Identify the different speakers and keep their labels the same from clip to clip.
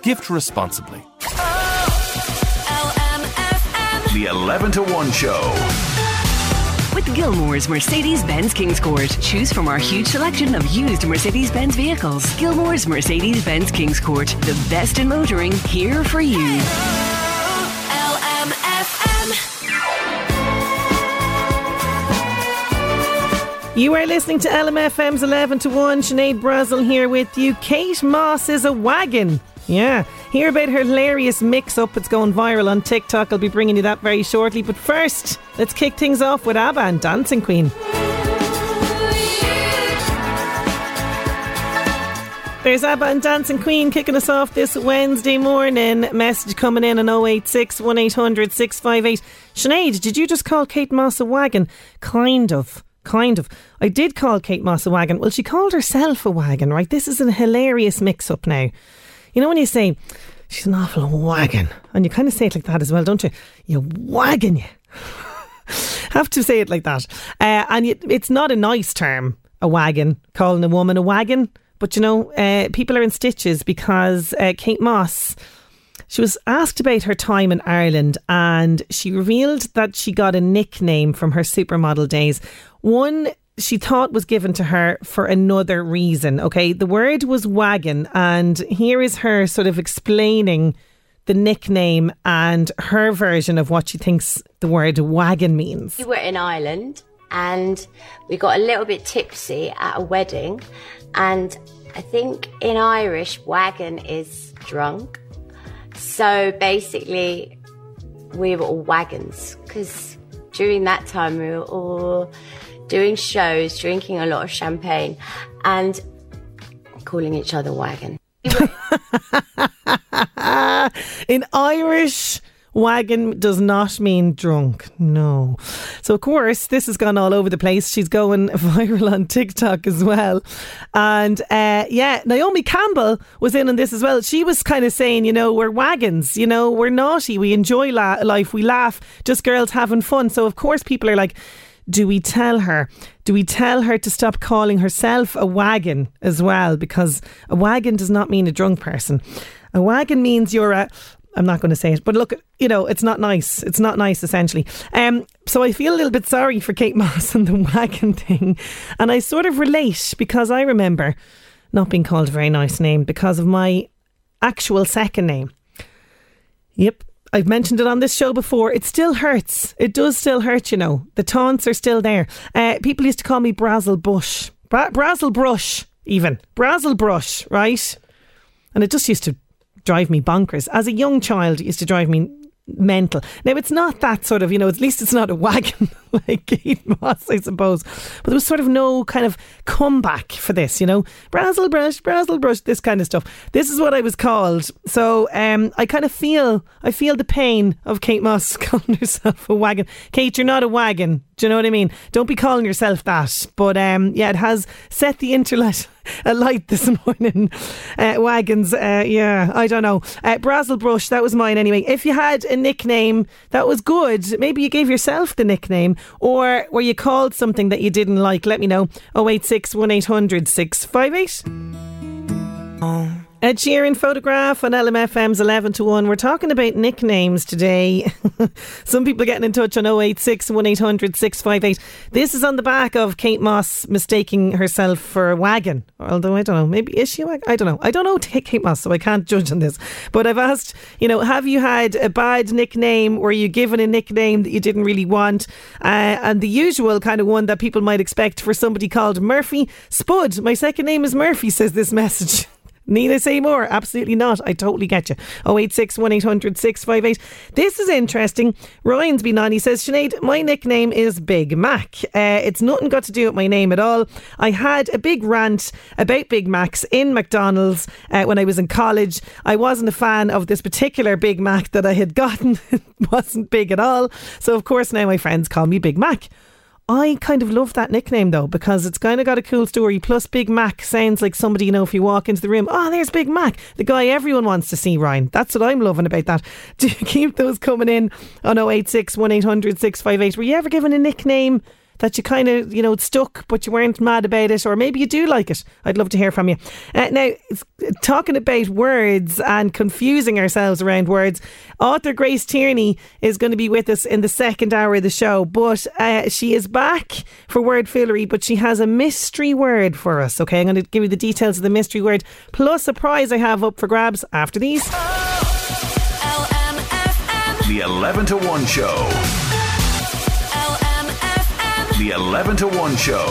Speaker 1: Gift responsibly.
Speaker 2: LMFM.
Speaker 3: The 11 to 1 Show.
Speaker 4: With Gilmore's Mercedes Benz Kings Court. Choose from our huge selection of used Mercedes Benz vehicles. Gilmore's Mercedes Benz Kings Court. The best in motoring, here for you.
Speaker 2: LMFM.
Speaker 5: You are listening to LMFM's 11 to 1. Sinead Brazel here with you. Kate Moss is a wagon. Yeah. Hear about her hilarious mix up. It's going viral on TikTok. I'll be bringing you that very shortly. But first, let's kick things off with ABBA and Dancing Queen. There's ABBA and Dancing Queen kicking us off this Wednesday morning. Message coming in on 086 1800 658. Sinead, did you just call Kate Moss a wagon? Kind of. Kind of. I did call Kate Moss a wagon. Well, she called herself a wagon, right? This is a hilarious mix up now. You know when you say, she's an awful wagon, and you kind of say it like that as well, don't you? You wagon, you. Have to say it like that. Uh, and it, it's not a nice term, a wagon, calling a woman a wagon. But you know, uh, people are in stitches because uh, Kate Moss. She was asked about her time in Ireland and she revealed that she got a nickname from her supermodel days. One she thought was given to her for another reason. Okay, the word was wagon, and here is her sort of explaining the nickname and her version of what she thinks the word wagon means.
Speaker 6: We were in Ireland and we got a little bit tipsy at a wedding. And I think in Irish, wagon is drunk. So basically, we were all wagons because during that time we were all doing shows, drinking a lot of champagne, and calling each other wagon.
Speaker 5: In Irish, wagon does not mean drunk. No. So, of course, this has gone all over the place. She's going viral on TikTok as well. And uh, yeah, Naomi Campbell was in on this as well. She was kind of saying, you know, we're wagons, you know, we're naughty, we enjoy la- life, we laugh, just girls having fun. So, of course, people are like, do we tell her? Do we tell her to stop calling herself a wagon as well? Because a wagon does not mean a drunk person. A wagon means you're a. I'm not going to say it, but look, you know, it's not nice. It's not nice, essentially. Um, so I feel a little bit sorry for Kate Moss and the wagon thing, and I sort of relate because I remember not being called a very nice name because of my actual second name. Yep, I've mentioned it on this show before. It still hurts. It does still hurt, you know. The taunts are still there. Uh, people used to call me Brazel Bush. Bra- Brazel Brush, even. Brazel Brush, right? And it just used to drive me bonkers. As a young child, it used to drive me mental. Now, it's not that sort of, you know, at least it's not a wagon like Kate Moss, I suppose. But there was sort of no kind of comeback for this, you know. Brazel brush, Brazel brush, this kind of stuff. This is what I was called. So um, I kind of feel, I feel the pain of Kate Moss calling herself a wagon. Kate, you're not a wagon. Do you know what I mean? Don't be calling yourself that. But um, yeah, it has set the internet alight this morning. Uh, wagons, uh, yeah, I don't know. Uh, Brush, that was mine anyway. If you had a nickname that was good, maybe you gave yourself the nickname, or were you called something that you didn't like, let me know. 086 1800 658. Ed Sheeran photograph on LMFM's 11 to 1. We're talking about nicknames today. Some people are getting in touch on 086 1800 658. This is on the back of Kate Moss mistaking herself for a wagon. Although I don't know, maybe is she a wagon? I don't know. I don't know Kate Moss, so I can't judge on this. But I've asked, you know, have you had a bad nickname? Were you given a nickname that you didn't really want? Uh, and the usual kind of one that people might expect for somebody called Murphy. Spud, my second name is Murphy, says this message. Need I say more? Absolutely not. I totally get you. 086 1800 658. This is interesting. Ryan's been on. He says, Sinead, my nickname is Big Mac. Uh, it's nothing got to do with my name at all. I had a big rant about Big Macs in McDonald's uh, when I was in college. I wasn't a fan of this particular Big Mac that I had gotten. it wasn't big at all. So, of course, now my friends call me Big Mac. I kind of love that nickname though because it's kind of got a cool story. Plus, Big Mac sounds like somebody you know if you walk into the room. Oh, there's Big Mac, the guy everyone wants to see. Ryan, that's what I'm loving about that. Do you keep those coming in on 086 1800 658? Were you ever given a nickname? That you kind of, you know, it stuck, but you weren't mad about it, or maybe you do like it. I'd love to hear from you. Uh, now, talking about words and confusing ourselves around words, author Grace Tierney is going to be with us in the second hour of the show, but uh, she is back for word foolery, but she has a mystery word for us. Okay, I'm going to give you the details of the mystery word, plus a prize I have up for grabs after these.
Speaker 2: The 11 to 1 show the 11 to 1 show.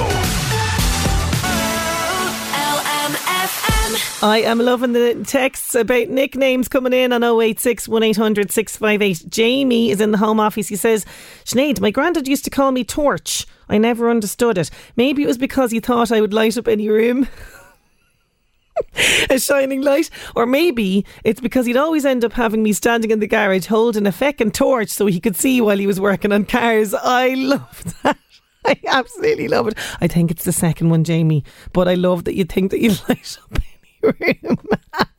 Speaker 5: I am loving the texts about nicknames coming in on 086 1800 658. Jamie is in the home office. He says, Sinead, my granddad used to call me Torch. I never understood it. Maybe it was because he thought I would light up any room. a shining light. Or maybe it's because he'd always end up having me standing in the garage holding a feckin' torch so he could see while he was working on cars. I love that. I absolutely love it. I think it's the second one, Jamie, but I love that you think that you light up any room.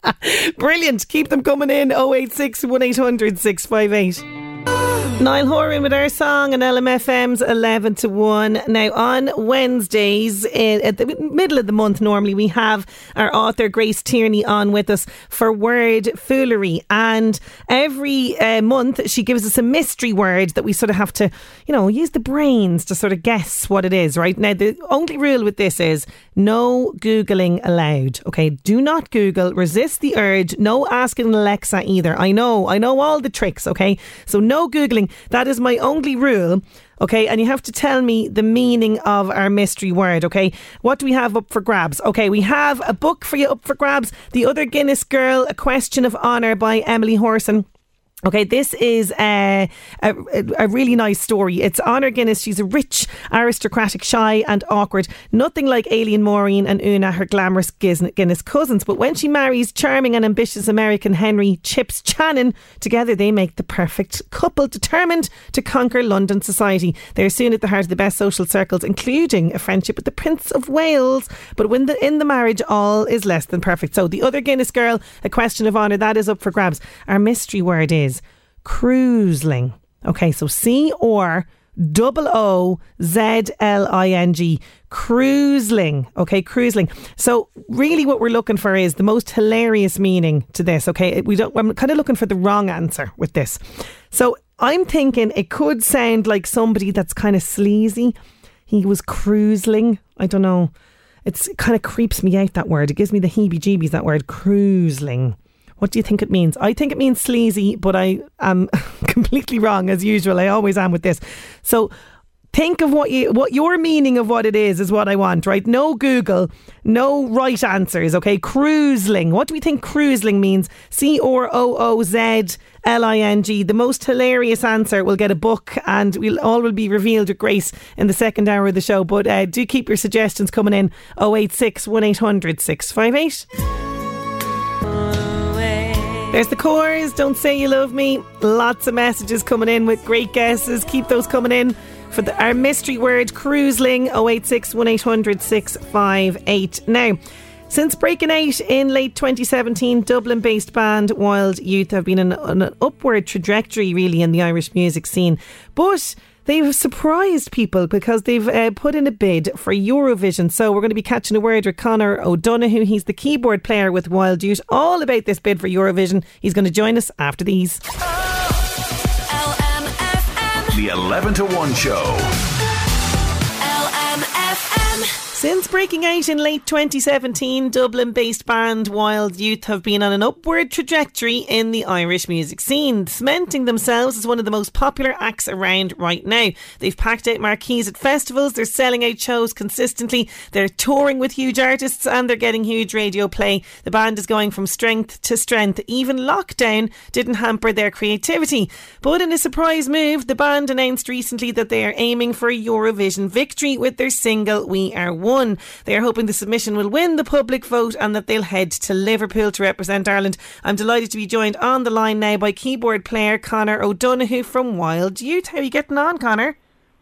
Speaker 5: Brilliant. Keep them coming in 086 1800 658. Niall Horan with our song and LMFM's 11 to 1. Now, on Wednesdays, in, at the middle of the month, normally we have our author Grace Tierney on with us for Word Foolery. And every uh, month, she gives us a mystery word that we sort of have to, you know, use the brains to sort of guess what it is, right? Now, the only rule with this is no Googling allowed. Okay, do not Google, resist the urge, no asking Alexa either. I know, I know all the tricks, okay? So, no Googling. That is my only rule. Okay, and you have to tell me the meaning of our mystery word. Okay, what do we have up for grabs? Okay, we have a book for you up for grabs. The Other Guinness Girl, A Question of Honour by Emily Hourican. Okay, this is a, a, a, really nice story. It's Honor Guinness. She's a rich, aristocratic, shy, and awkward. Nothing like Aileen Maureen and Oonagh, her glamorous Guinness cousins. But when she marries charming and ambitious American Henry Chips Channon, together they make the perfect couple, determined to conquer London society. They're soon at the heart of the best social circles, including a friendship with the Prince of Wales. But when the, in the marriage, all is less than perfect. So the other Guinness girl, a question of honour, that is up for grabs. Our mystery word is is croozling. Okay, so C or double O Z L I N G. Croozling. Okay, croozling. So really what we're looking for is the most hilarious meaning to this. Okay. We don't I'm kind of looking for the wrong answer with this. So I'm thinking it could sound like somebody that's kind of sleazy. He was cruising. I don't know. It's, it kind of creeps me out that word. It gives me the heebie jeebies, that word, cruising. What do you think it means? I think it means sleazy, but I am completely wrong as usual. I always am with this. So think of what you what your meaning of what it is is what I want, right? No Google, no right answers, okay? Cruising. What do we think cruising means? C R O O Z L I N G. The most hilarious answer will get a book and we'll all will be revealed with Grace in the second hour of the show. But uh, do keep your suggestions coming in 086 1800 658. There's the Corrs. Don't say you love me. Lots of messages coming in with great guesses. Keep those coming in for the, our mystery word cruising 086 1800 658. Now, since breaking out in late 2017, Dublin based band Wild Youth have been on an upward trajectory really in the Irish music scene. But they've surprised people because they've uh, put in a bid for Eurovision. So we're going to be catching a word with Connor O'Donoghue. He's the keyboard player with Wild Youth. All about this bid for Eurovision. He's going to join us after these.
Speaker 2: The 11 to 1 show.
Speaker 5: Since breaking out in late 2017, Dublin based band Wild Youth have been on an upward trajectory in the Irish music scene, cementing themselves as one of the most popular acts around right now. They've packed out marquees at festivals, they're selling out shows consistently, they're touring with huge artists, and they're getting huge radio play. The band is going from strength to strength. Even lockdown didn't hamper their creativity. But in a surprise move, the band announced recently that they are aiming for a Eurovision victory with their single We Are One won. They are hoping the submission will win the public vote and that they'll head to Liverpool to represent Ireland. I'm delighted to be joined on the line now by keyboard player Connor O'Donoghue from Wild Youth. How are you getting on, Conor?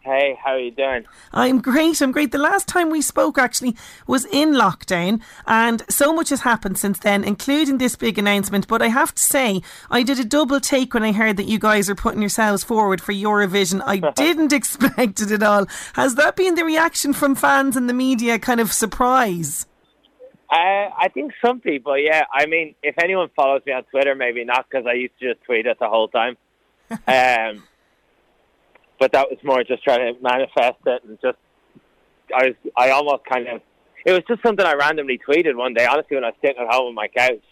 Speaker 3: Hey, how are you doing?
Speaker 5: I'm great. I'm great. The last time we spoke actually was in lockdown, and so much has happened since then, including this big announcement. But I have to say, I did a double take when I heard that you guys are putting yourselves forward for Eurovision. I didn't expect it at all. Has that been the reaction from fans and the media? Kind of surprise?
Speaker 3: Uh, I think some people, yeah. I mean, if anyone follows me on Twitter, maybe not because I used to just tweet it the whole time. um, but that was more just trying to manifest it and just I was I almost kind of it was just something I randomly tweeted one day. Honestly, when I was sitting at home on my couch,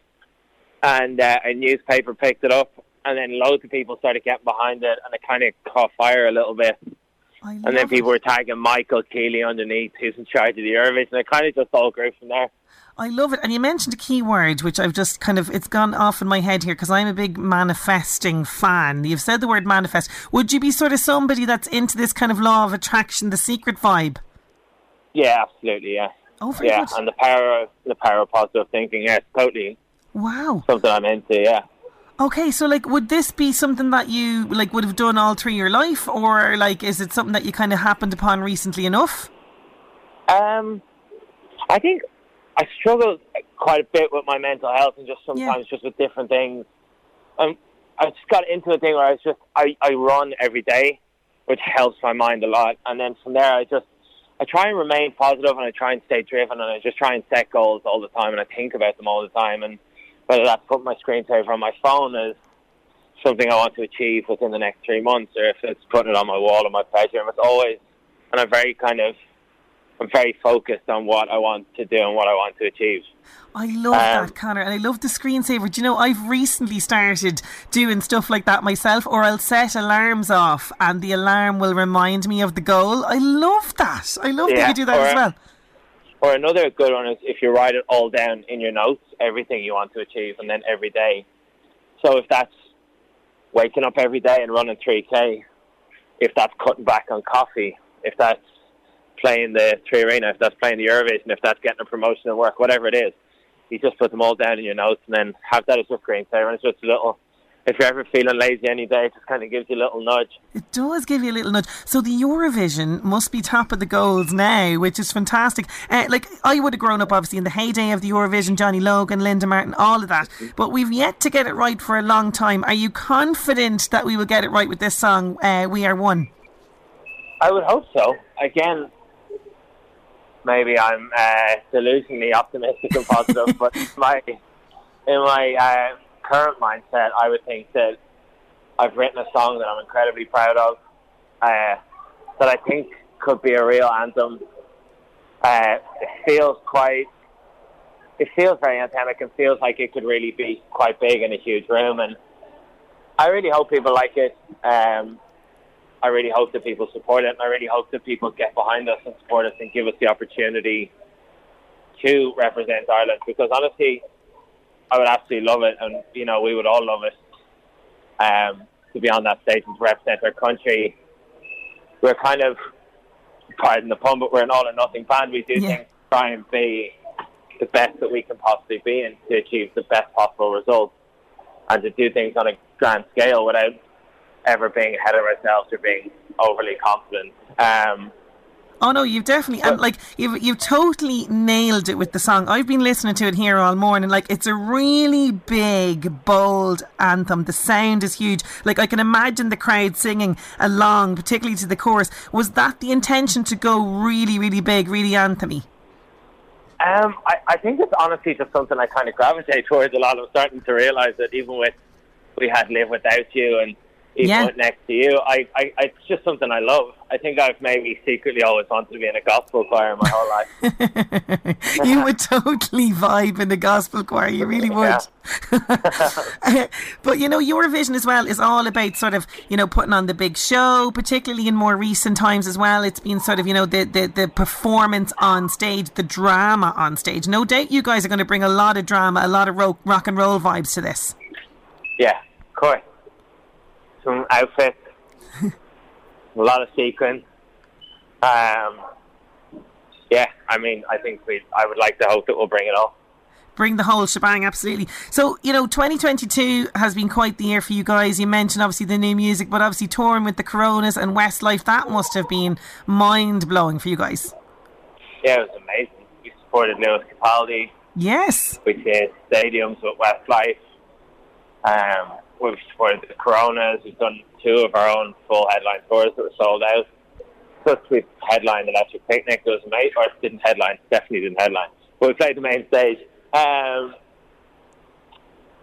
Speaker 3: and uh, a newspaper picked it up, and then loads of people started getting behind it, and it kind of caught fire a little bit. And then people
Speaker 5: it.
Speaker 3: were tagging Michael Kealy underneath, who's in charge of the Eurovision. It kind of just all grew from there.
Speaker 5: I love it. And you mentioned a key word, which I've just kind of, it's gone off in my head here because I'm a big manifesting fan. You've said the word manifest. Would you be sort of somebody that's into this kind of law of attraction, the secret vibe?
Speaker 3: Yeah, absolutely, yeah.
Speaker 5: Oh,
Speaker 3: yeah,
Speaker 5: good.
Speaker 3: and the power, of, the power of positive thinking, yes, totally.
Speaker 5: Wow.
Speaker 3: Something I'm into, yeah.
Speaker 5: Okay, so like, would this be something that you like would have done all through your life, or like, is it something that you kind of happened upon recently enough?
Speaker 3: Um, I think I struggled quite a bit with my mental health and just sometimes just with different things. Um, I just got into a thing where I was just I, I run every day, which helps my mind a lot. And then from there, I just I try and remain positive and I try and stay driven and I just try and set goals all the time and I think about them all the time. And whether that's putting my screensaver on my phone is something I want to achieve within the next three months, or if it's putting it on my wall on my bedroom, it's always and I'm very kind of I'm very focused on what I want to do and what I want to achieve.
Speaker 5: I love um, that, Connor, and I love the screensaver. Do you know, I've recently started doing stuff like that myself, or I'll set alarms off and the alarm will remind me of the goal. I love that. I love yeah, that you do that as well.
Speaker 3: Or another good one is if you write it all down in your notes, everything you want to achieve, and then every day. So if that's waking up every day and running 3K, if that's cutting back on coffee, if that's playing the Three Arena, if that's playing the Eurovision, if that's getting a promotion at work, whatever it is, you just put them all down in your notes and then have that as your screensaver. And it's just a little. If you're ever feeling lazy any day, it just kind of gives you a little nudge.
Speaker 5: It does give you a little nudge. So the Eurovision must be top of the goals now, which is fantastic. Uh, like I would have grown up obviously in the heyday of the Eurovision, Johnny Logan, Linda Martin, all of that. But we've yet to get it right for a long time. Are you confident that we will get it right with this song? Uh, we are one.
Speaker 3: I would hope so. Again, maybe I'm uh, delusionally optimistic and positive, but my in my uh, current mindset, I would think that I've written a song that I'm incredibly proud of, uh, that I think could be a real anthem. Uh, it feels quite, it feels very anthemic and feels like it could really be quite big in a huge room, and I really hope people like it. Um, I really hope that people support it, and I really hope that people get behind us and support us and give us the opportunity to represent Ireland. Because honestly, I would absolutely love it, and you know, we would all love it um, to be on that stage and to represent our country. We're kind of, pardon the pun, but we're an all or nothing band. We do yeah. things to try and be the best that we can possibly be and to achieve the best possible results, and to do things on a grand scale without ever being ahead of ourselves or being overly confident. Um,
Speaker 5: Oh no, you've definitely and like you've you've totally nailed it with the song. I've been listening to it here all morning. Like it's a really big, bold anthem. The sound is huge. Like I can imagine the crowd singing along, particularly to the chorus. Was that the intention to go really, really big, really anthemy?
Speaker 3: Um, I, I think it's honestly just something I kind of gravitate towards a lot. I'm starting to realise that even with we had Live Without You and even
Speaker 5: Yeah.
Speaker 3: Next to You, I, I, it's just something I love. I think I've maybe secretly always wanted to be in a gospel choir my whole life.
Speaker 5: you would totally vibe in the gospel choir. You really would. but you know, Eurovision as well is all about sort of you know putting on the big show, particularly in more recent times as well. It's been sort of you know the the, the performance on stage, the drama on stage. No doubt, you guys are going to bring a lot of drama, a lot of ro- rock and roll vibes to this.
Speaker 3: Yeah, of course. Some outfits, a lot of sequins. Um, yeah, I mean, I think we. I would like to hope that we'll bring it all.
Speaker 5: Bring the whole shebang, absolutely. So, you know, 2022 has been quite the year for you guys. You mentioned obviously the new music, but obviously touring with the Coronas and Westlife, that must have been mind blowing for you guys.
Speaker 3: Yeah, it was amazing. We supported Lewis Capaldi.
Speaker 5: Yes.
Speaker 3: We did stadiums with Westlife. Um, we've supported the Coronas. We've done two of our own full headline tours that were sold out. Plus, we've headlined Electric Picnic. It was amazing. Or didn't headline. Definitely didn't headline. But we played the main stage. Um,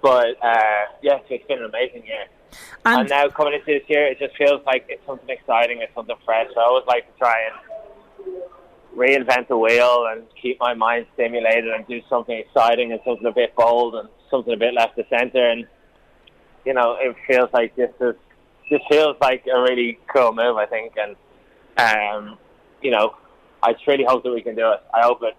Speaker 3: but uh, yes, it's been an amazing year.
Speaker 5: And,
Speaker 3: And now coming into this year, it just feels like it's something exciting. It's something fresh. I always like to try and reinvent the wheel and keep my mind stimulated and do something exciting and something a bit bold and something a bit left of center. And you know, it feels like this is this feels like a really cool move. I think, and um, you know, I just really hope that we can do it. I hope it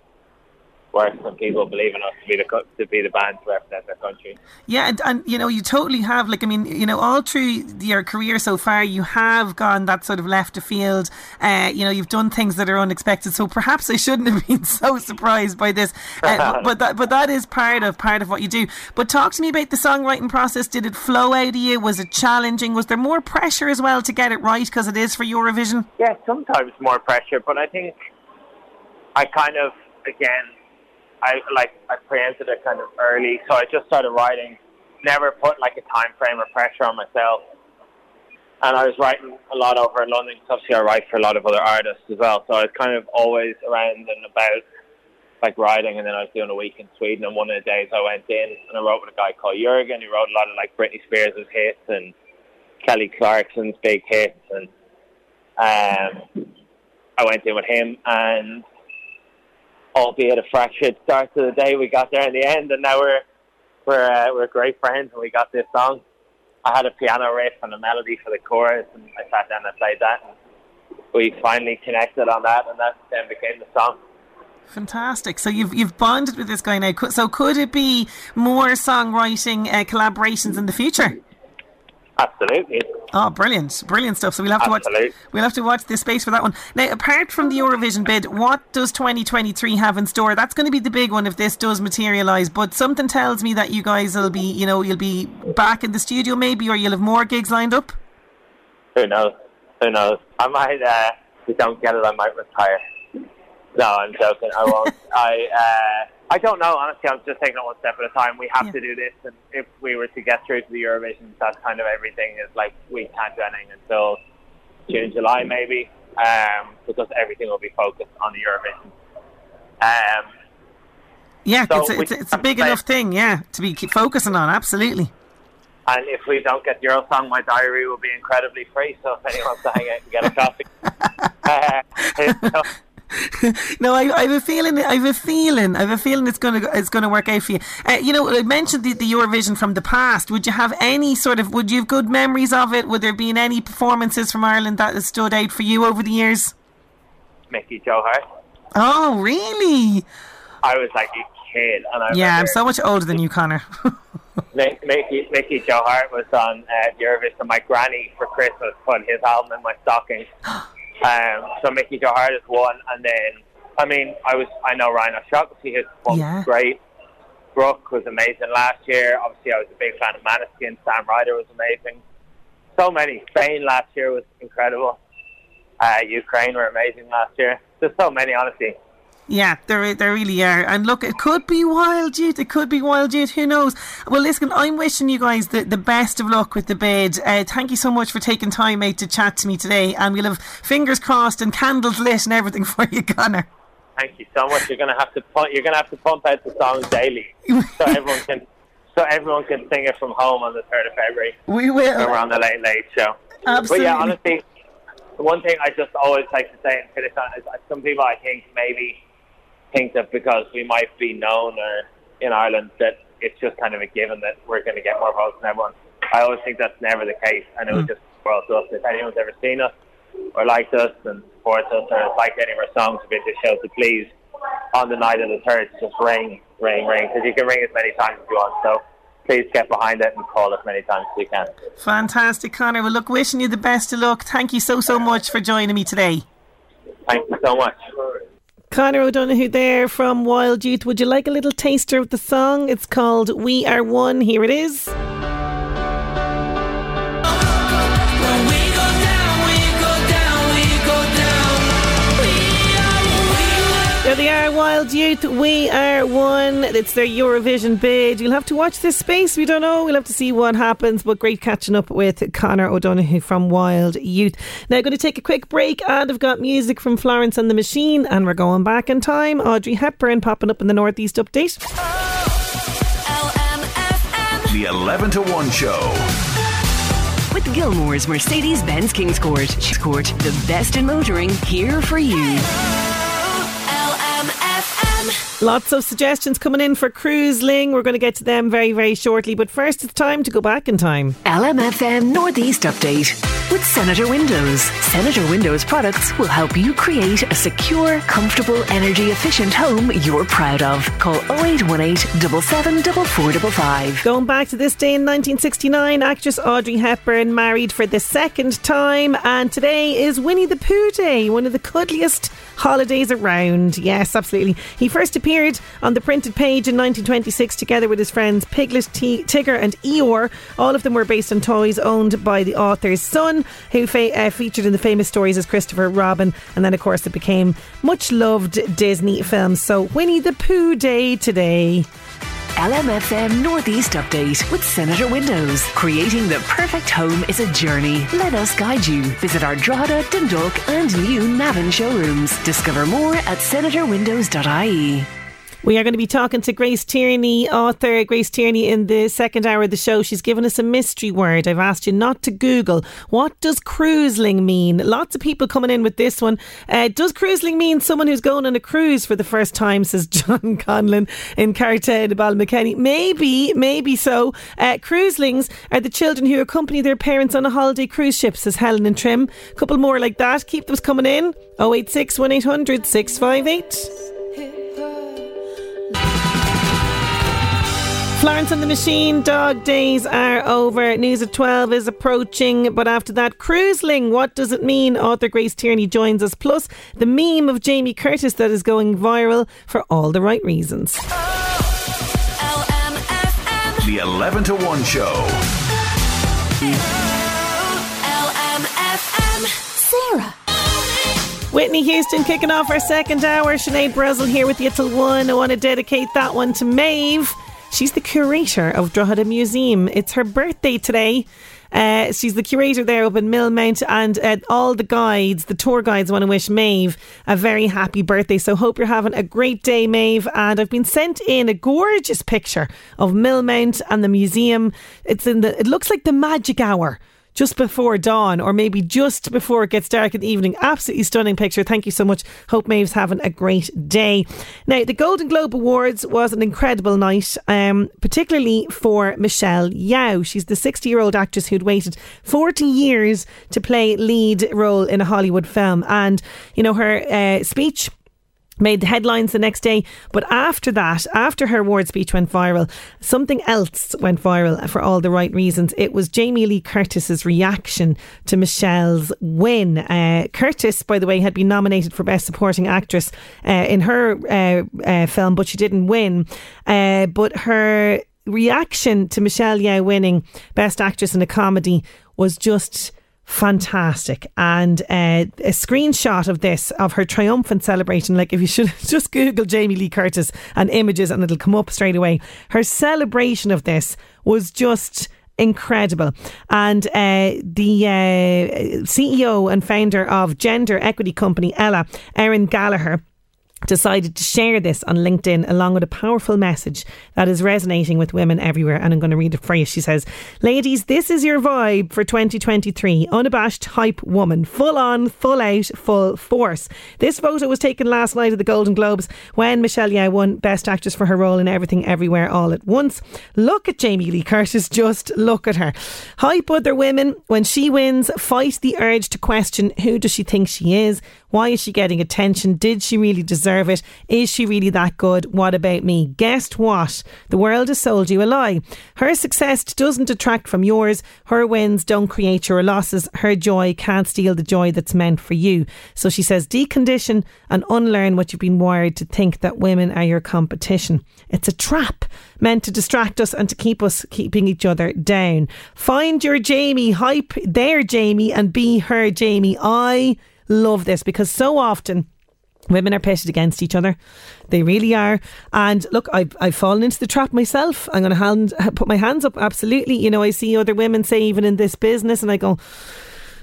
Speaker 3: works and people believe in us to be the to be the band to represent their country.
Speaker 5: yeah, and, and, you know, you totally have, like, I mean, you know, all through your career so far, you have gone that sort of left of field. Uh, you know, you've done things that are unexpected. So perhaps I shouldn't have been so surprised by this. Uh, but that, but that is part of part of what you do. But talk to me about the songwriting process. Did it flow out of you? Was it challenging? Was there more pressure as well to get it right because it is for Eurovision?
Speaker 3: Yeah, sometimes more pressure, but I think I kind of again, I like I preempted it kind of early, so I just started writing. Never put like a time frame or pressure on myself, and I was writing a lot over in London. obviously, I write for a lot of other artists as well, so I was kind of always around and about like writing. And then I was doing a week in Sweden, and one of the days I went in and I wrote with a guy called Jurgen, who wrote a lot of like Britney Spears' hits and Kelly Clarkson's big hits, and um, I went in with him, and albeit a fractured start to the day, we got there in the end, and now we're we're uh, we're great friends, and we got this song. I had a piano riff and a melody for the chorus, and I sat down and played that, and we finally connected on that, and that then became the song.
Speaker 5: Fantastic. So you've you've bonded with this guy now. So could it be more songwriting uh, collaborations in the future?
Speaker 3: Absolutely.
Speaker 5: Oh, brilliant, brilliant stuff. So we'll have to watch. We'll have to watch this space for that one. Now, apart from the Eurovision bid, what does 2023 have in store? That's going to be the big one if this does materialise. But something tells me that you guys will be, you know, you'll be back in the studio maybe, or you'll have more gigs lined up.
Speaker 3: Who knows? Who knows? I might. Uh, if we don't get it, I might retire. No, I'm joking. I won't. I. Uh, I don't know. Honestly, I'm just taking it one step at a time. We have
Speaker 5: Yeah.
Speaker 3: to do this, and if we were to get through to the Eurovision, that's kind of everything. Is like we can't do anything until June, July, maybe, um, because everything will be focused on the Eurovision. Um,
Speaker 5: Yeah,
Speaker 3: So
Speaker 5: it's, a, it's, a- big enough thing. Yeah, to be keep focusing on. Absolutely.
Speaker 3: and if we don't get the Eurosong, my diary will be incredibly free. So if anyone's to hang out and get a coffee, uh, so-
Speaker 5: no, I, I have a feeling. I have a feeling. I have a feeling it's going to it's going to work out for you. Uh, you know, I mentioned the, the Eurovision from the past. Would you have any sort of? Would you have good memories of it? Would there been any performances from Ireland that has stood out for you over the years?
Speaker 3: Mickey Joe Hart.
Speaker 5: Oh, really?
Speaker 3: I was like a kid, and I
Speaker 5: Yeah, I'm so much older than you, Connor.
Speaker 3: Mickey, Mickey Joe Hart was on uh, Eurovision. My granny for Christmas put his album in my stocking. Um, so Mickey Joe Hart is one, and then I mean I was I know Ryan O'Shaughnessy his one
Speaker 5: Yeah.
Speaker 3: was great. Brooke was amazing last year. Obviously, I was a big fan of Maneskin. Sam Ryder was amazing. So many. Spain last year was incredible. Uh, Ukraine were amazing last year. There's so many, honestly.
Speaker 5: Yeah, there, there really are. And look, it could be wild youth. It could be wild youth. Who knows? Well, listen, I'm wishing you guys the, the best of luck with the bid. Uh, thank you so much for taking time out to chat to me today. And we'll have fingers crossed and candles lit and everything for you, Connor.
Speaker 3: Thank you so much. You're gonna have to pump, you're gonna have to pump out the songs daily, so everyone can so everyone can sing it from home on the third of February.
Speaker 5: We will.
Speaker 3: When we're on the late late show.
Speaker 5: Absolutely.
Speaker 3: But yeah, honestly, the one thing I just always like to say and finish on is some people I think maybe think that because we might be known or in Ireland that it's just kind of a given that we're going to get more votes than everyone. I always think that's never the case, and it was mm. just well to us. If anyone's ever seen us or liked us and supports us or liked any of our songs, or been to show, to please on the night of the third, just ring, ring, ring, because you can ring as many times as you want. So please get behind it and call as many times as you can.
Speaker 5: Fantastic, Connor. Well, look, wishing you the best of luck. Thank you so, so much for joining me today.
Speaker 3: Thank you so much.
Speaker 5: Connor O'Donoghue there from Wild Youth. Would you like a little taster of the song? It's called We Are One. Here it is. Wild Youth. We are one. It's their Eurovision bid. You'll have to watch this space. We don't know. We'll have to see what happens. But great catching up with Connor O'Donoghue from Wild Youth. Now, going to take a quick break, and I've got music from Florence and the Machine, and we're going back in time. Audrey Hepburn popping up in the Northeast update.
Speaker 2: The 11 to 1 show.
Speaker 4: With Gilmore's Mercedes Benz Kings Court. Court, the best in motoring, here for you.
Speaker 5: Lots of suggestions coming in for cruising. We're going to get to them very, very shortly. But first, it's time to go back in time.
Speaker 4: LMFM Northeast Update with Senator Windows. Senator Windows products will help you create a secure, comfortable, energy efficient home you're proud of. Call 0818 774455.
Speaker 5: Going back to this day in 1969, actress Audrey Hepburn married for the second time, and today is Winnie the Pooh Day, one of the cuddliest holidays around. Yes, absolutely. He first appeared on the printed page in 1926 together with his friends Piglet, T- Tigger, and Eeyore. All of them were based on toys owned by the author's son, who uh, featured in the famous stories as Christopher Robin, and then, of course, it became much loved Disney films. So, Winnie the Pooh Day today.
Speaker 4: LMFM Northeast Update with Senator Windows. Creating the perfect home is a journey. Let us guide you. Visit our Drogheda, Dundalk, and new Navan showrooms. Discover more at senatorwindows.ie.
Speaker 5: We are going to be talking to Grace Tierney, author Grace Tierney, in the second hour of the show. She's given us a mystery word. I've asked you not to Google. What does cruising mean? Lots of people coming in with this one. Uh, does cruising mean someone who's going on a cruise for the first time, says John Conlon in Carta de Balmckenny? Maybe, maybe so. Uh, croozlings are the children who accompany their parents on a holiday cruise ship, says Helen and Trim. A couple more like that. Keep those coming in. 086 1800 658. Florence and the Machine dog days are over. News at 12 is approaching, but after that, cruising. What does it mean? Author Grace Tierney joins us, plus the meme of Jamie Curtis that is going viral for all the right reasons.
Speaker 2: The 11 to 1 show. LMFM.
Speaker 4: Sarah.
Speaker 5: Whitney Houston kicking off our second hour. Sinead Brazel here with you till one. I want to dedicate that one to Maeve. She's the curator of Drogheda Museum. It's her birthday today. Uh, she's the curator there up in Millmount, and uh, all the guides, the tour guides, want to wish Maeve a very happy birthday. So, hope you're having a great day, Maeve. And I've been sent in a gorgeous picture of Millmount and the museum. It's in the. It looks like the magic hour just before dawn or maybe just before it gets dark in the evening. Absolutely stunning picture. Thank you so much. Hope Maeve's having a great day. Now, the Golden Globe Awards was an incredible night, um, particularly for Michelle Yeoh. She's the 60 year old actress who'd waited 40 years to play lead role in a Hollywood film. And, you know, her uh, speech made the headlines the next day. But after that, after her award speech went viral, something else went viral for all the right reasons. It was Jamie Lee Curtis's reaction to Michelle's win. Uh, Curtis, by the way, had been nominated for Best Supporting Actress uh, in her uh, uh film, but she didn't win. Uh, but her reaction to Michelle Yeoh winning Best Actress in a Comedy was just fantastic. And uh, a screenshot of this, of her triumphant celebration, like if you should just Google Jamie Lee Curtis and images and it'll come up straight away. Her celebration of this was just incredible. And uh, the uh, CEO and founder of gender equity company Ella, Erin Gallagher, decided to share this on LinkedIn along with a powerful message that is resonating with women everywhere. And I'm going to read it for you. She says, Ladies, this is your vibe for 2023. Unabashed hype woman. Full on, full out, full force. This photo was taken last night at the Golden Globes when Michelle Yeoh won Best Actress for her role in Everything Everywhere All at Once. Look at Jamie Lee Curtis. Just look at her. Hype other women. When she wins, fight the urge to question who does she think she is? Why is she getting attention? Did she really deserve it? Is she really that good? What about me? Guess what? The world has sold you a lie. Her success doesn't detract from yours. Her wins don't create your losses. Her joy can't steal the joy that's meant for you. So she says, decondition and unlearn what you've been wired to think that women are your competition. It's a trap meant to distract us and to keep us keeping each other down. Find your Jamie, hype their Jamie, and be her Jamie. I love this because so often Women are pitted against each other. They really are. And look, I've, I've fallen into the trap myself. I'm going to hand, put my hands up. Absolutely. You know, I see other women say, even in this business, and I go,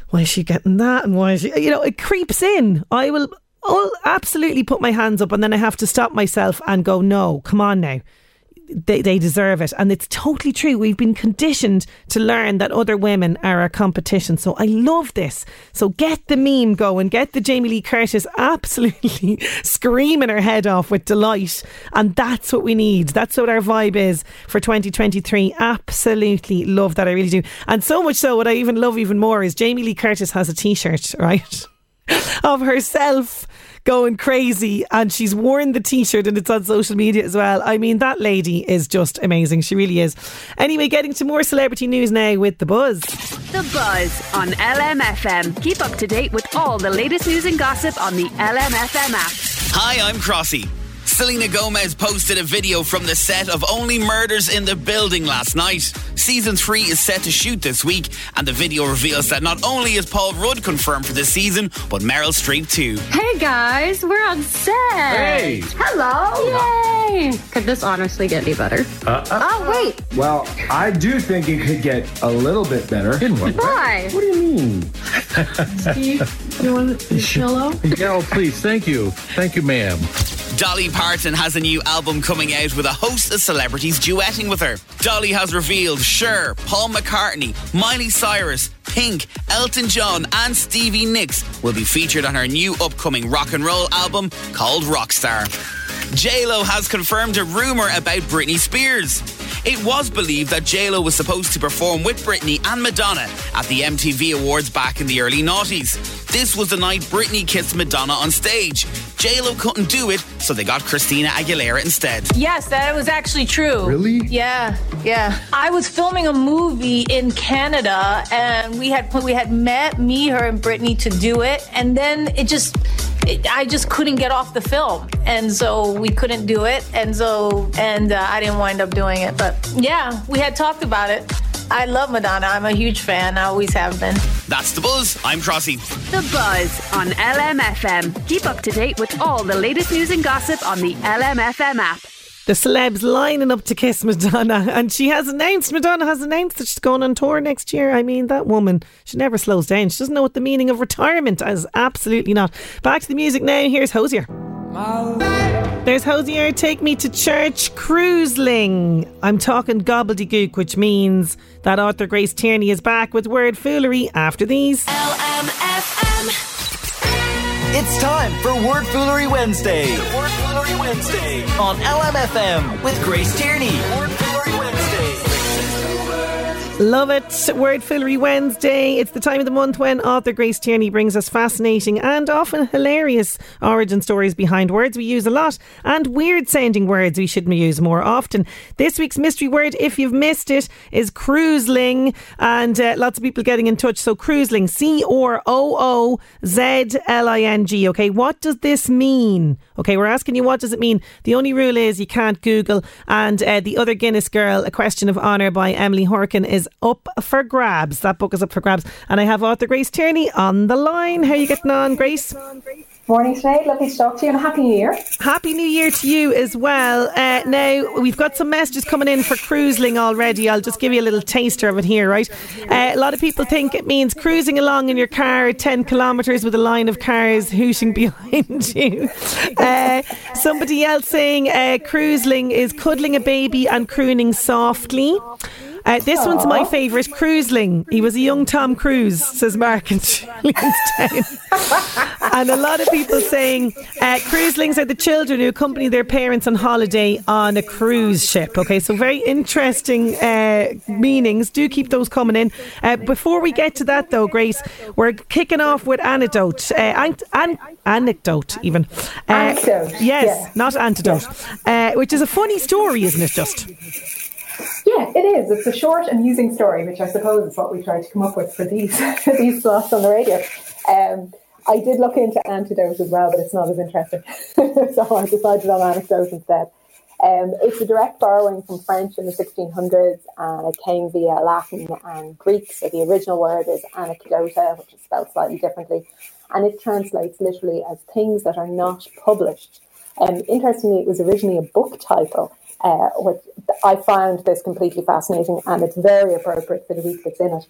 Speaker 5: why is she getting that? And why is she, you know, it creeps in. I will, I'll absolutely put my hands up and then I have to stop myself and go, no, come on now they, they deserve it. And it's totally true. We've been conditioned to learn that other women are our competition. So I love this. So get the meme going, get the Jamie Lee Curtis absolutely screaming her head off with delight. And that's what we need. That's what our vibe is for 2023. Absolutely love that. I really do. And so much so, what I even love even more is Jamie Lee Curtis has a t shirt, right? of herself going crazy and she's worn the t-shirt and it's on social media as well. I mean that lady is just amazing. She really is. Anyway, getting to more celebrity news now with The Buzz.
Speaker 4: The Buzz on LMFM. Keep up to date with all the latest news and gossip on the LMFM app.
Speaker 7: Hi, I'm Crossy. Selena Gomez posted a video from the set of Only Murders in the Building last night. Season 3 is set to shoot this week, and the video reveals that not only is Paul Rudd confirmed for this season, but Meryl Streep too.
Speaker 8: Hey guys, we're on set.
Speaker 9: Hey.
Speaker 8: Hello. Yay. Could this honestly get any better?
Speaker 9: Uh, uh,
Speaker 8: oh, wait.
Speaker 9: Well, I do think it could get a little bit better.
Speaker 8: In what Why?
Speaker 9: What do you mean?
Speaker 8: Steve, you want a pillow?
Speaker 10: Yeah, oh, please. Thank you. Thank you, ma'am.
Speaker 7: Dolly Parton has a new album coming out with a host of celebrities duetting with her. Dolly has revealed Cher, Paul McCartney, Miley Cyrus, Pink, Elton John, and Stevie Nicks will be featured on her new upcoming rock and roll album called Rockstar. Lo has confirmed a rumour about Britney Spears. It was believed that JLo was supposed to perform with Britney and Madonna at the MTV Awards back in the early noughties. This was the night Britney kissed Madonna on stage. JLo couldn't do it, so they got Christina Aguilera instead.
Speaker 11: Yes, that was actually true.
Speaker 9: Really?
Speaker 11: Yeah, yeah. I was filming a movie in Canada, and we had we had met me, her, and Britney to do it, and then it just. It, I just couldn't get off the film, and so we couldn't do it, and so and uh, I didn't wind up doing it. But yeah, we had talked about it. I love Madonna. I'm a huge fan. I always have been.
Speaker 7: That's the buzz. I'm Crossy.
Speaker 4: The Buzz on LMFM. Keep up to date with all the latest news and gossip on the LMFM app.
Speaker 5: The celebs lining up to kiss Madonna, and she has announced, Madonna has announced that she's going on tour next year. I mean, that woman, she never slows down. She doesn't know what the meaning of retirement is. Absolutely not. Back to the music now. Here's Hozier. There's Hozier, Take Me to Church, Croozling. I'm talking gobbledygook, which means that author Grace Tierney is back with word foolery after these.
Speaker 12: LMFM. It's time for Word Foolery Wednesday. Word Foolery Wednesday on LMFM with Grace Tierney.
Speaker 5: Love it. Word Foolery Wednesday. It's the time of the month when author Grace Tierney brings us fascinating and often hilarious origin stories behind words we use a lot and weird sounding words we should use more often. This week's mystery word, if you've missed it, is croozling. And uh, lots of people getting in touch. So, croozling, C R O O Z L I N G. Okay, what does this mean? Okay, we're asking you what does it mean. The only rule is you can't Google. And uh, the other Guinness girl, A Question of Honour by Emily Hourican, is up for grabs. That book is up for grabs. And I have author Grace Tierney on the line. How are you getting on, Grace?
Speaker 13: Morning, Sinead. Lovely to talk to you and a happy new year.
Speaker 5: Happy new year to you as well. Uh, now, we've got some messages coming in for cruising already. I'll just give you a little taster of it here, right? Uh, a lot of people think it means cruising along in your car at 10 kilometres with a line of cars hooting behind you. Uh, somebody else saying uh, cruising is cuddling a baby and crooning softly. Uh, this Aww. one's my favourite, Croozling. He was a young Tom Cruise, says Mark in and a lot of people saying uh, croozlings are the children who accompany their parents on holiday on a cruise ship. Okay, so very interesting uh, meanings. Do keep those coming in. Uh, before we get to that, though, Grace, we're kicking off with anecdote. Uh, an- an- anecdote, even.
Speaker 13: Uh, anecdote.
Speaker 5: Yes, yeah. not antidote. Uh, which is a funny story, isn't it? Just.
Speaker 13: Yeah, it is. It's a short, amusing story, which I suppose is what we try to come up with for these for these slots on the radio. Um, I did look into antidote as well, but it's not as interesting. so I decided on anecdote instead. Um, it's a direct borrowing from French in the 1600s, and it came via Latin and Greek. So the original word is anecdota, which is spelled slightly differently, and it translates literally as things that are not published. Um, interestingly, it was originally a book title, uh, which I found this completely fascinating and it's very appropriate for the week that's in it.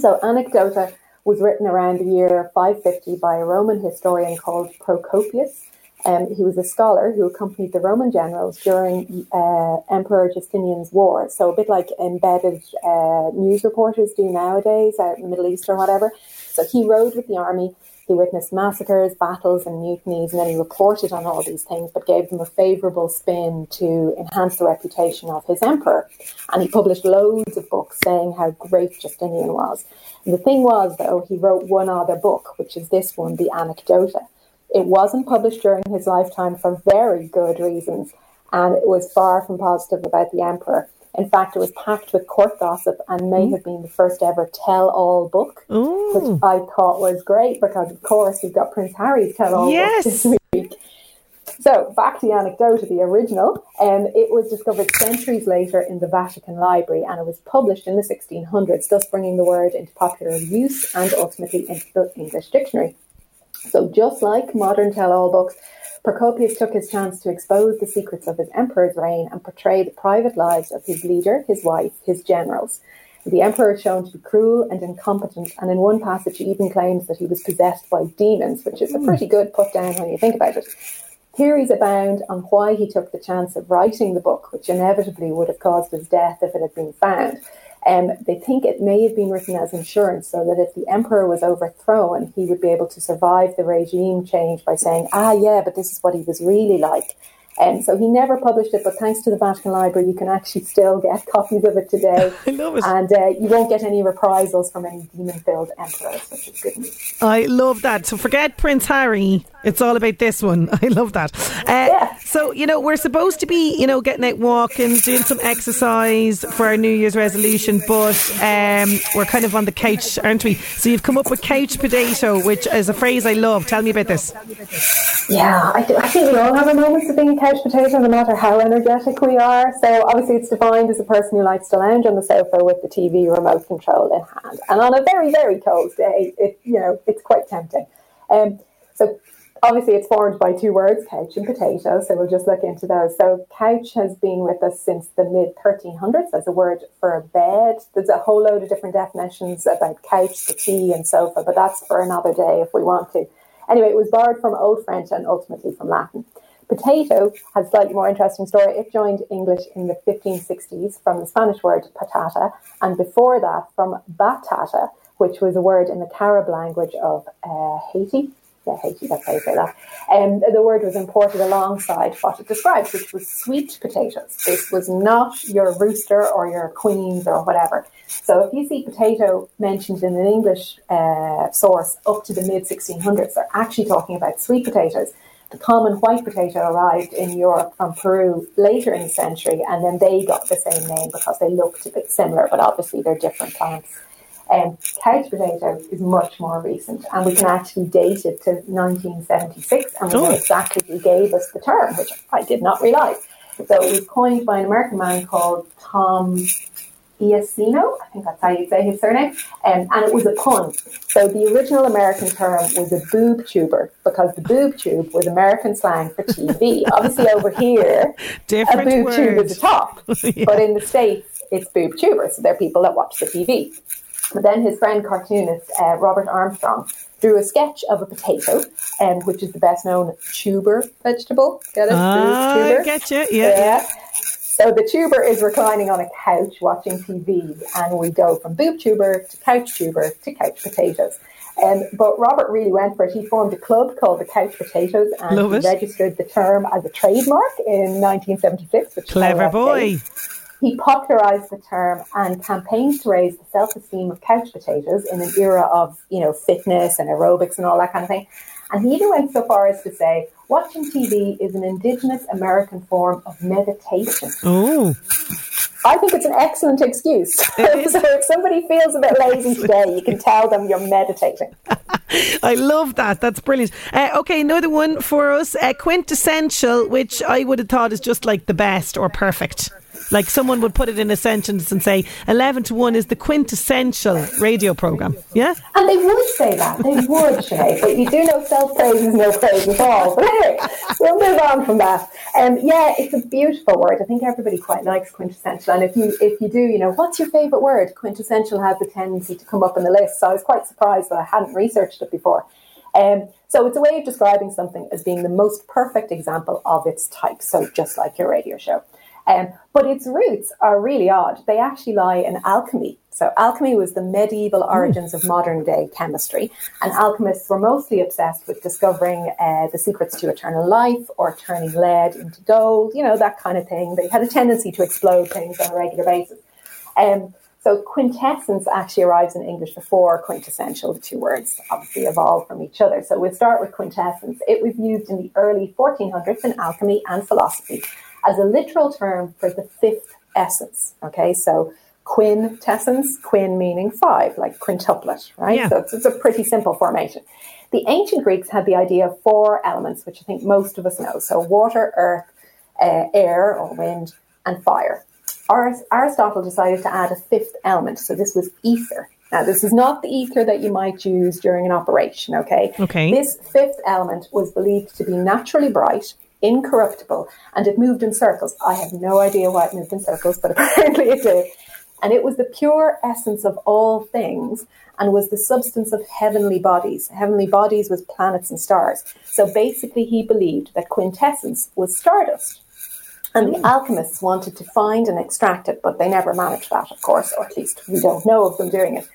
Speaker 13: So, Anecdota was written around the year 550 by a Roman historian called Procopius. Um, he was a scholar who accompanied the Roman generals during uh, Emperor Justinian's war. So, a bit like embedded uh, news reporters do nowadays out in the Middle East or whatever. So, he rode with the army he witnessed massacres, battles, and mutinies, and then he reported on all these things, but gave them a favourable spin to enhance the reputation of his emperor. And he published loads of books saying how great Justinian was. And the thing was, though, he wrote one other book, which is this one, The Anecdota. It wasn't published during his lifetime for very good reasons, and it was far from positive about the emperor. In fact, it was packed with court gossip and may mm. have been the first ever tell all book, Ooh. which I thought was great because, of course, we've got Prince Harry's tell all yes. book this week. So, back to the anecdote of the original. Um, it was discovered centuries later in the Vatican Library and it was published in the 1600s, thus bringing the word into popular use and ultimately into the English dictionary. So, just like modern tell all books, Procopius took his chance to expose the secrets of his emperor's reign and portray the private lives of his leader, his wife, his generals. The emperor is shown to be cruel and incompetent, and in one passage he even claims that he was possessed by demons, which is a hmm. pretty good put down when you think about it. Theories abound on why he took the chance of writing the book, which inevitably would have caused his death if it had been found. Um, they think it may have been written as insurance so that if the emperor was overthrown, he would be able to survive the regime change by saying, ah, yeah, but this is what he was really like. And um, so he never published it, but thanks to the Vatican Library, you can actually still get copies of it today.
Speaker 5: I love it.
Speaker 13: And uh, you won't get any reprisals from any demon filled emperors, which is good news.
Speaker 5: I love that. So forget Prince Harry. It's all about this one. I love that. Uh, yeah. So, you know, we're supposed to be, you know, getting out walking, doing some exercise for our New Year's resolution, but um, we're kind of on the couch, aren't we? So you've come up with couch potato, which is a phrase I love. Tell me about this.
Speaker 13: Yeah, I, do, I think we all have a moments of being couch potato, no matter how energetic we are. So obviously it's defined as a person who likes to lounge on the sofa with the TV remote control in hand. And on a very, very cold day, it, you know, it's quite tempting. Um, so obviously it's formed by two words, couch and potato. So we'll just look into those. So couch has been with us since the mid 1300s as a word for a bed. There's a whole load of different definitions about couch, tea, and sofa, but that's for another day if we want to. Anyway, it was borrowed from Old French and ultimately from Latin. Potato has a slightly more interesting story. It joined English in the 1560s from the Spanish word patata, and before that from batata, which was a word in the Carib language of uh, Haiti yeah, Haiti, that's how you say that. Um, the word was imported alongside what it describes, which was sweet potatoes. This was not your rooster or your queens or whatever. So if you see potato mentioned in an English uh, source up to the mid 1600s, they're actually talking about sweet potatoes. The common white potato arrived in Europe from Peru later in the century, and then they got the same name because they looked a bit similar, but obviously they're different plants. Um, couch potato is much more recent, and we can actually date it to 1976, and we know oh. exactly who gave us the term, which I did not realise. So it was coined by an American man called Tom Iacino, I think that's how you say his surname, um, and it was a pun. So the original American term was a boob tuber because the boob tube was American slang for TV. Obviously, over here,
Speaker 5: Different
Speaker 13: a boob tube is a top,
Speaker 5: Yeah.
Speaker 13: but in the States, it's boob tuber. So they're people that watch the TV. But then his friend cartoonist uh, Robert Armstrong drew a sketch of a potato, um, which is the best known tuber vegetable. Get it?
Speaker 5: Ah,
Speaker 13: tuber.
Speaker 5: I get you. Yeah.
Speaker 13: So the tuber is reclining on a couch watching TV, and we go from boob tuber to couch tuber to couch potatoes. Um, but Robert really went for it. He formed a club called the Couch Potatoes and
Speaker 5: Love
Speaker 13: he
Speaker 5: it.
Speaker 13: registered the term as a trademark in 1976. Which
Speaker 5: Clever boy.
Speaker 13: He popularised the term and campaigned to raise the self-esteem of couch potatoes in an era of, you know, fitness and aerobics and all that kind of thing. And he even went so far as to say, watching TV is an indigenous American form of meditation.
Speaker 5: Oh.
Speaker 13: I think it's an excellent excuse. so if somebody feels a bit lazy today, you can tell them you're meditating.
Speaker 5: I love that. That's brilliant. Uh, okay, another one for us. Uh, quintessential, which I would have thought is just like the best or perfect. Like someone would put it in a sentence and say, 11 to 1 is the quintessential radio programme. Yeah?
Speaker 13: And they would say that. They would, Sinead. But you do know self praise is no praise at all. But anyway, we'll move on from that. Um, yeah, it's a beautiful word. I think everybody quite likes quintessential. And if you if you do, you know, what's your favourite word? Quintessential has a tendency to come up in the list. So I was quite surprised that I hadn't researched it before. Um, so it's a way of describing something as being the most perfect example of its type. So just like your radio show. Um, but its roots are really odd. They actually lie in alchemy. So alchemy was the medieval origins of modern day chemistry, and alchemists were mostly obsessed with discovering uh, the secrets to eternal life or turning lead into gold, you know, that kind of thing. They had a tendency to explode things on a regular basis. Um, so quintessence actually arrives in English before quintessential. The two words obviously evolve from each other. So we'll start with quintessence. It was used in the early 1400s in alchemy and philosophy as a literal term for the fifth essence. Okay, so quintessence, quin meaning five, like quintuplet, right?
Speaker 5: Yeah.
Speaker 13: So it's, it's a pretty simple formation. The ancient Greeks had the idea of four elements, which I think most of us know. So water, earth, uh, air or wind, and fire. Aristotle decided to add a fifth element. So this was ether. Now, this is not the ether that you might use during an operation, okay?
Speaker 5: Okay.
Speaker 13: This fifth element was believed to be naturally bright, incorruptible, and it moved in circles. I have no idea why it moved in circles, but apparently it did. And it was the pure essence of all things and was the substance of heavenly bodies. Heavenly bodies was planets and stars. So basically, he believed that quintessence was stardust. And the alchemists wanted to find and extract it, but they never managed that, of course, or at least we don't know of them doing it.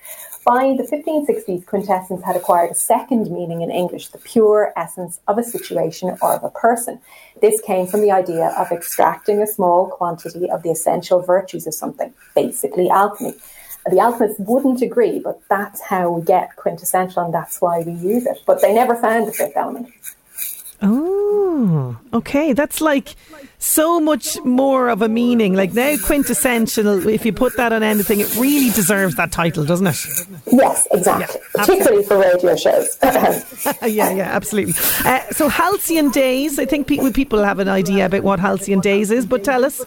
Speaker 13: By the 1560s, quintessence had acquired a second meaning in English, the pure essence of a situation or of a person. This came from the idea of extracting a small quantity of the essential virtues of something, basically alchemy. The alchemists wouldn't agree, but that's how we get quintessential and that's why we use it. But they never found the fifth element.
Speaker 5: Oh, okay. That's like so much more of a meaning. Like now, quintessential, if you put that on anything, it really deserves that title, doesn't it?
Speaker 13: Yes, exactly. Particularly for radio shows.
Speaker 5: yeah, yeah, absolutely. Uh, so, halcyon days, I think pe- people have an idea about what halcyon days is, but tell us.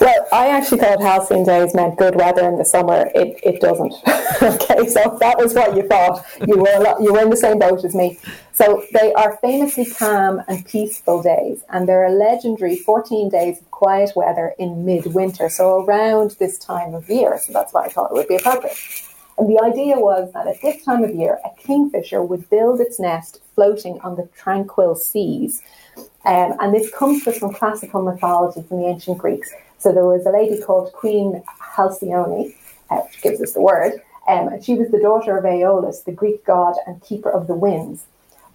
Speaker 13: Well, I actually thought halcyon days meant good weather in the summer. It, it doesn't. okay, so that was what you thought. You were lot, you were in the same boat as me. So they are famously calm and peaceful days, and there are legendary 14 days of quiet weather in midwinter, so around this time of year. So that's why I thought it would be appropriate. And the idea was that at this time of year, a kingfisher would build its nest floating on the tranquil seas. Um, and this comes from classical mythology from the ancient Greeks. So there was a lady called Queen Halcyone, uh, which gives us the word, um, and she was the daughter of Aeolus, the Greek god and keeper of the winds.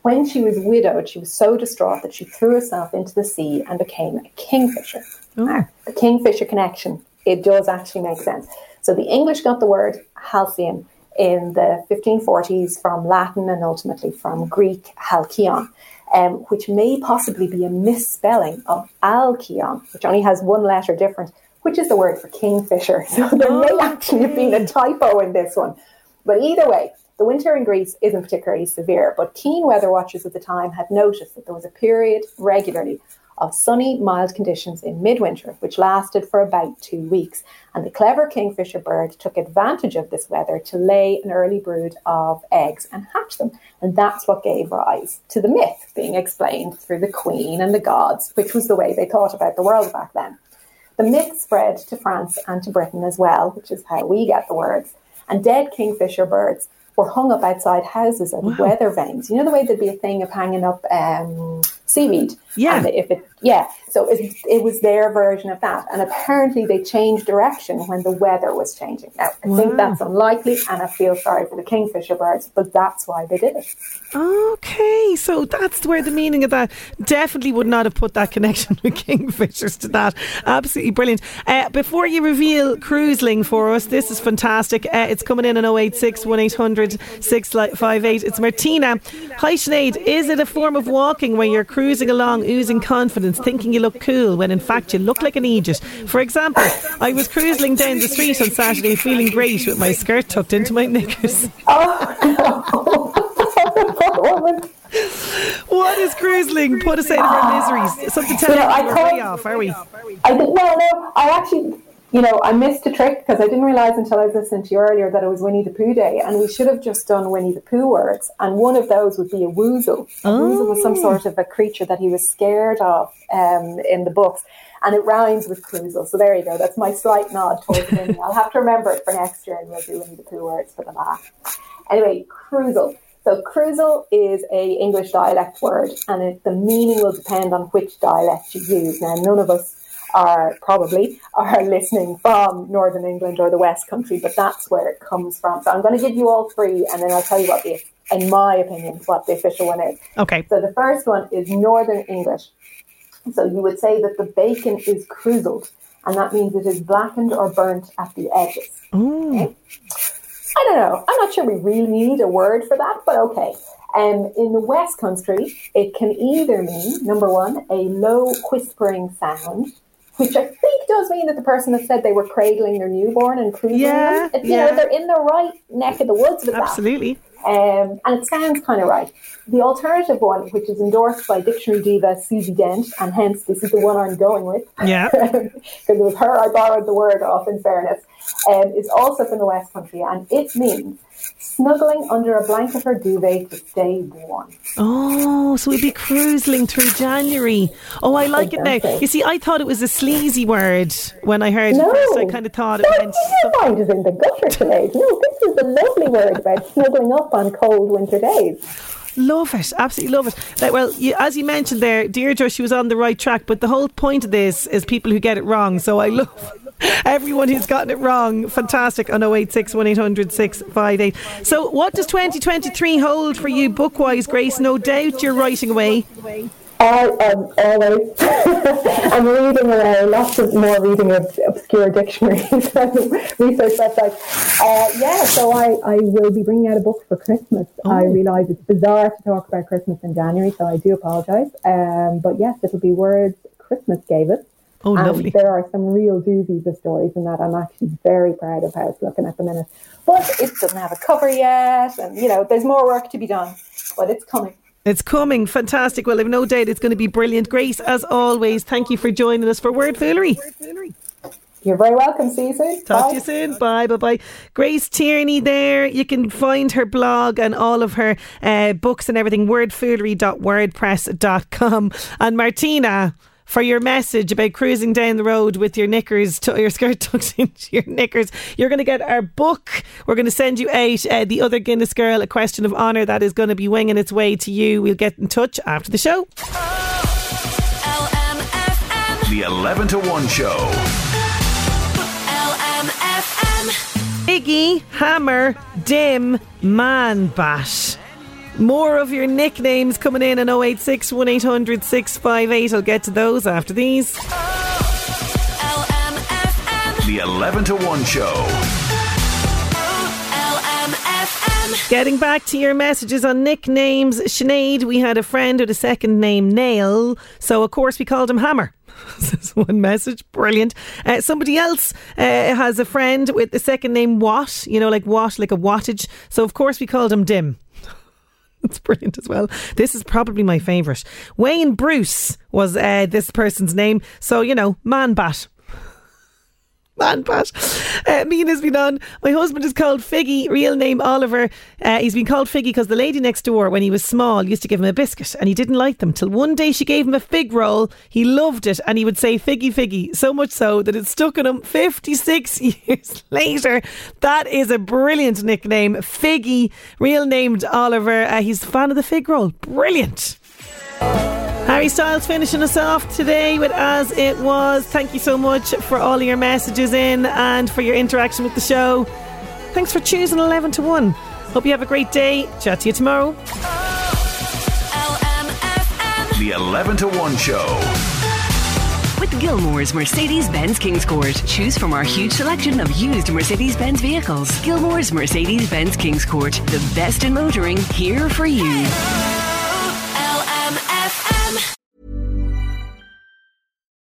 Speaker 13: When she was widowed, she was so distraught that she threw herself into the sea and became a kingfisher. Now, the kingfisher connection, it does actually make sense. So the English got the word halcyon in the 1540s from Latin and ultimately from Greek halcyon, um, which may possibly be a misspelling of alcyon, which only has one letter different, which is the word for kingfisher. So there may actually have been a typo in this one. But either way, the winter in Greece isn't particularly severe, but keen weather watchers at the time had noticed that there was a period regularly of sunny, mild conditions in midwinter, which lasted for about two weeks. And the clever kingfisher bird took advantage of this weather to lay an early brood of eggs and hatch them. And that's what gave rise to the myth being explained through the queen and the gods, which was the way they thought about the world back then. The myth spread to France and to Britain as well, which is how we get the words. And dead kingfisher birds were hung up outside houses as wow. weather vanes. You know the way there'd be a thing of hanging up um, seaweed.
Speaker 5: Yeah.
Speaker 13: And if it, yeah. So it, it was their version of that. And apparently they changed direction when the weather was changing. Now, I wow. think that's unlikely and I feel sorry for the kingfisher birds, but that's why they did it.
Speaker 5: Okay. So that's where the meaning of that definitely would not have put that connection with kingfishers to that. Absolutely brilliant. Uh, before you reveal croozling for us, this is fantastic. Uh, it's coming in on 086 1800 658. It's Martina. Hi, Sinead. Is it a form of walking where you're cruising along, oozing confidence, thinking you look cool when in fact you look like an Aegis. For example, I was cruising down the street on Saturday feeling great with my skirt tucked into my knickers.
Speaker 13: Oh,
Speaker 5: what is croozling? Put us out of our miseries. Something telling you know, we're way off, are we?
Speaker 13: I did, no, no. I actually you know, I missed a trick because I didn't realize until I was listening to you earlier that it was Winnie the Pooh Day, and we should have just done Winnie the Pooh words, and one of those would be a woozle. A oh. woozle was some sort of a creature that he was scared of um, in the books, and it rhymes with croozle. So there you go. That's my slight nod towards Winnie. I'll have to remember it for next year, and we'll do Winnie the Pooh words for the laugh. Anyway, croozle. So croozle is a English dialect word, and it, the meaning will depend on which dialect you use. Now, none of us are probably are listening from Northern England or the West Country, but that's where it comes from. So I'm going to give you all three, and then I'll tell you what the, in my opinion, what the official one is.
Speaker 5: Okay.
Speaker 13: So the first one is Northern English. So you would say that the bacon is croozled, and that means it is blackened or burnt at the edges.
Speaker 5: Okay?
Speaker 13: I don't know. I'm not sure we really need a word for that, but okay. Um, in the West Country, it can either mean, number one, a low whispering sound, which I think does mean that the person has said they were cradling their newborn and croozling
Speaker 5: yeah,
Speaker 13: them.
Speaker 5: yeah.
Speaker 13: You know, they're in the right neck of the woods with
Speaker 5: Absolutely.
Speaker 13: that. Absolutely. Um, and it sounds kind of right. The alternative one, which is endorsed by dictionary diva Susie Dent, and hence this is the one I'm going with.
Speaker 5: Yeah.
Speaker 13: Because it was her I borrowed the word off, in fairness, um, is also from the West Country, and it means snuggling under a blanket or duvet to stay warm.
Speaker 5: Oh, so we'd be croozling through January. Oh, I like exactly. it now. You see, I thought it was a sleazy word when I heard
Speaker 13: no,
Speaker 5: it first. I kind of thought it meant.
Speaker 13: Your mind is in the gutter today. No, this is a lovely word about snuggling up on cold winter days.
Speaker 5: Love it, absolutely love it. Like, well, you, as you mentioned there, Deirdre, she was on the right track, but the whole point of this is people who get it wrong. So I love everyone who's gotten it wrong. Fantastic on 086 1800 658. So, what does 2023 hold for you book wise, Grace? No doubt you're writing away.
Speaker 13: I am always. I'm reading away, lots of more reading of obscure dictionaries and research websites. Uh, yeah, so I, I will be bringing out a book for Christmas. Oh. I realise it's bizarre to talk about Christmas in January, so I do apologise. Um, but yes, it'll be words Christmas gave us.
Speaker 5: Oh,
Speaker 13: and
Speaker 5: lovely.
Speaker 13: There are some real doozies of stories in that. I'm actually very proud of how it's looking at the minute. But it doesn't have a cover yet, and you know, there's more work to be done, but it's coming.
Speaker 5: It's coming. Fantastic. Well, I've no doubt it's going to be brilliant. Grace, as always, thank you for joining us for Word Foolery.
Speaker 13: You're very welcome. See you soon.
Speaker 5: Talk
Speaker 13: bye.
Speaker 5: to you soon. Bye, bye, bye. Grace Tierney there. You can find her blog and all of her uh, books and everything, wordfoolery.wordpress.com. And Martina, for your message about cruising down the road with your knickers, to, your skirt tucked into your knickers. You're going to get our book. We're going to send you out uh, the other Guinness Girl, a question of honour that is going to be winging its way to you. We'll get in touch after the show.
Speaker 2: The 11 to 1 show.
Speaker 5: Iggy, Hammer, Dim, Man Bash. More of your nicknames coming in at 086 1800 658. I'll get to those after these.
Speaker 2: The 11 to 1 show.
Speaker 5: Getting back to your messages on nicknames, Sinead, we had a friend with a second name, Nail, so of course we called him Hammer. this one message, brilliant. Uh, somebody else uh, has a friend with the second name Watt, you know, like Watt, like a wattage, so of course we called him Dim. It's brilliant as well. This is probably my favourite. Wayne Bruce was uh, this person's name. So, you know, man bat. Man bat. Uh, Mean has been on. My husband is called Figgy, real name Oliver. Uh, he's been called Figgy because the lady next door, when he was small, used to give him a biscuit and he didn't like them. Till one day she gave him a fig roll. He loved it and he would say Figgy Figgy, so much so that it stuck in him 56 years later. That is a brilliant nickname. Figgy, real named Oliver. Uh, he's a fan of the fig roll. Brilliant. Harry Styles finishing us off today with As It Was. Thank you so much for all your messages in and for your interaction with the show. Thanks for choosing 11 to 1. Hope you have a great day. Chat to you tomorrow.
Speaker 2: The 11 to 1 show.
Speaker 4: With Gilmore's Mercedes Benz Kings Court. Choose from our huge selection of used Mercedes Benz vehicles. Gilmore's Mercedes Benz Kings Court. The best in motoring, here for you.